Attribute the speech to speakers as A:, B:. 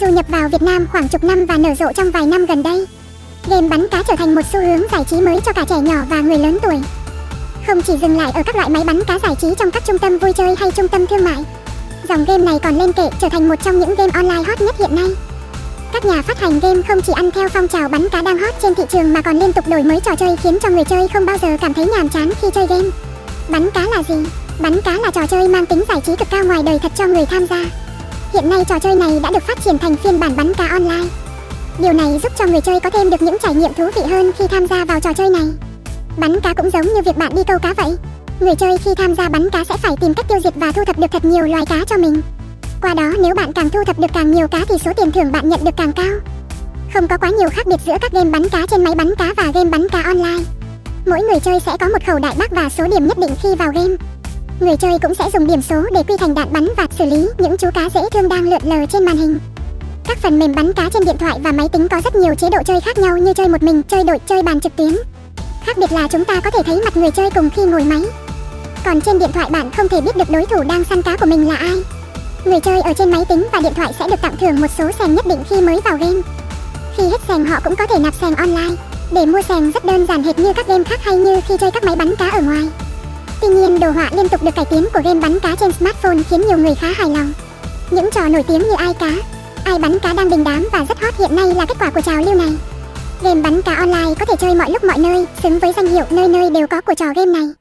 A: Du nhập vào Việt Nam khoảng chục năm và nở rộ trong vài năm gần đây. Game bắn cá trở thành một xu hướng giải trí mới cho cả trẻ nhỏ và người lớn tuổi. Không chỉ dừng lại ở các loại máy bắn cá giải trí trong các trung tâm vui chơi hay trung tâm thương mại. Dòng game này còn lên kệ trở thành một trong những game online hot nhất hiện nay. Các nhà phát hành game không chỉ ăn theo phong trào bắn cá đang hot trên thị trường mà còn liên tục đổi mới trò chơi khiến cho người chơi không bao giờ cảm thấy nhàm chán khi chơi game. Bắn cá là gì? Bắn cá là trò chơi mang tính giải trí cực cao ngoài đời thật cho người tham gia. Hiện nay trò chơi này đã được phát triển thành phiên bản bắn cá online. Điều này giúp cho người chơi có thêm được những trải nghiệm thú vị hơn khi tham gia vào trò chơi này. Bắn cá cũng giống như việc bạn đi câu cá vậy. Người chơi khi tham gia bắn cá sẽ phải tìm cách tiêu diệt và thu thập được thật nhiều loài cá cho mình. Qua đó, nếu bạn càng thu thập được càng nhiều cá thì số tiền thưởng bạn nhận được càng cao. Không có quá nhiều khác biệt giữa các game bắn cá trên máy bắn cá và game bắn cá online. Mỗi người chơi sẽ có một khẩu đại bác và số điểm nhất định khi vào game. Người chơi cũng sẽ dùng điểm số để quy thành đạn bắn và xử lý những chú cá dễ thương đang lượn lờ trên màn hình. Các phần mềm bắn cá trên điện thoại và máy tính có rất nhiều chế độ chơi khác nhau như chơi một mình, chơi đội, chơi bàn trực tuyến. Khác biệt là chúng ta có thể thấy mặt người chơi cùng khi ngồi máy. Còn trên điện thoại bạn không thể biết được đối thủ đang săn cá của mình là ai. Người chơi ở trên máy tính và điện thoại sẽ được tặng thưởng một số sèn nhất định khi mới vào game. Khi hết sèn họ cũng có thể nạp sèn online. Để mua sèn rất đơn giản hệt như các game khác hay như khi chơi các máy bắn cá ở ngoài. Tuy đồ họa liên tục được cải tiến của game bắn cá trên smartphone khiến nhiều người khá hài lòng. Những trò nổi tiếng như ai cá, ai bắn cá đang đình đám và rất hot hiện nay là kết quả của trào lưu này. Game bắn cá online có thể chơi mọi lúc mọi nơi, xứng với danh hiệu nơi nơi đều có của trò game này.